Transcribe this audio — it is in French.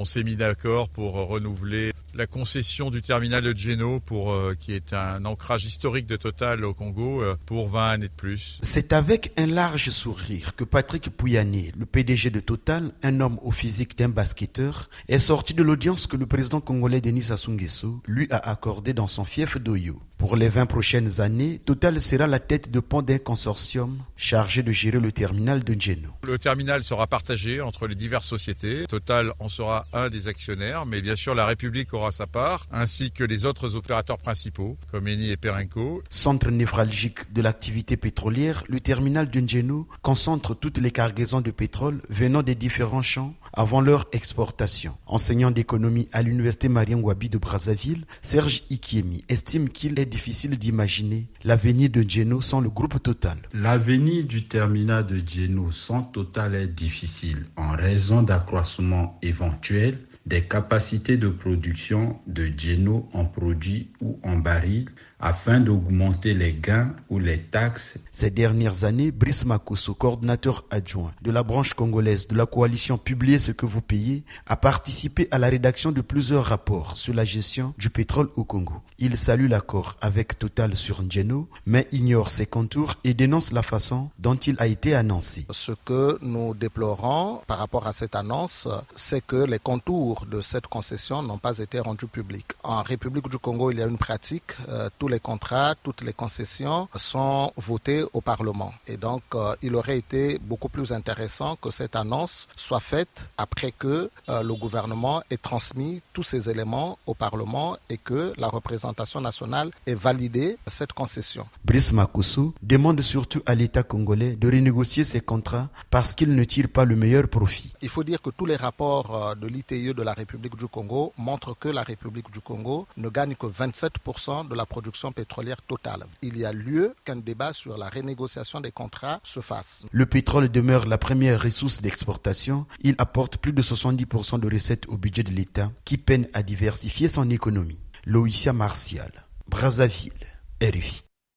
On s'est mis d'accord pour renouveler la concession du terminal de Geno, euh, qui est un ancrage historique de Total au Congo, euh, pour 20 années de plus. C'est avec un large sourire que Patrick Pouyanné, le PDG de Total, un homme au physique d'un basketteur, est sorti de l'audience que le président congolais Denis Sassou lui a accordée dans son fief d'Oyo. Pour les 20 prochaines années, Total sera la tête de pont d'un consortium chargé de gérer le terminal de Geno. Le terminal sera partagé entre les diverses sociétés. Total en sera un des actionnaires, mais bien sûr la République aura sa part, ainsi que les autres opérateurs principaux, comme Eni et Perenco. Centre névralgique de l'activité pétrolière, le terminal de Geno concentre toutes les cargaisons de pétrole venant des différents champs avant leur exportation. Enseignant d'économie à l'université Marien Wabi de Brazzaville, Serge Ikiemi estime qu'il est difficile d'imaginer l'avenir de Geno sans le groupe Total. L'avenir du terminal de Geno sans Total est difficile en raison d'accroissement éventuel des capacités de production de Geno en produits ou en barils afin d'augmenter les gains ou les taxes. Ces dernières années, Brice Makoso, coordinateur adjoint de la branche congolaise de la coalition Publiez ce que vous payez, a participé à la rédaction de plusieurs rapports sur la gestion du pétrole au Congo. Il salue l'accord avec Total sur Ngeno, mais ignore ses contours et dénonce la façon dont il a été annoncé. Ce que nous déplorons par rapport à cette annonce, c'est que les contours de cette concession n'ont pas été rendus publics. En République du Congo, il y a une pratique, euh, tous les contrats, toutes les concessions sont votés au Parlement. Et donc, euh, il aurait été beaucoup plus intéressant que cette annonce soit faite après que euh, le gouvernement ait transmis tous ces éléments au Parlement et que la représentation nationale ait validé cette concession. Brice Makosso demande surtout à l'État congolais de renégocier ses contrats parce qu'il ne tire pas le meilleur profit. Il faut dire que tous les rapports de l'ITIE de la République du Congo montrent que la République du Congo ne gagne que 27% de la production pétrolière totale. Il y a lieu qu'un débat sur la renégociation des contrats se fasse. Le pétrole demeure la première ressource d'exportation. Il apporte plus de 70% de recettes au budget de l'État qui peine à diversifier son économie. Loïcia Martial, Brazzaville, RFI.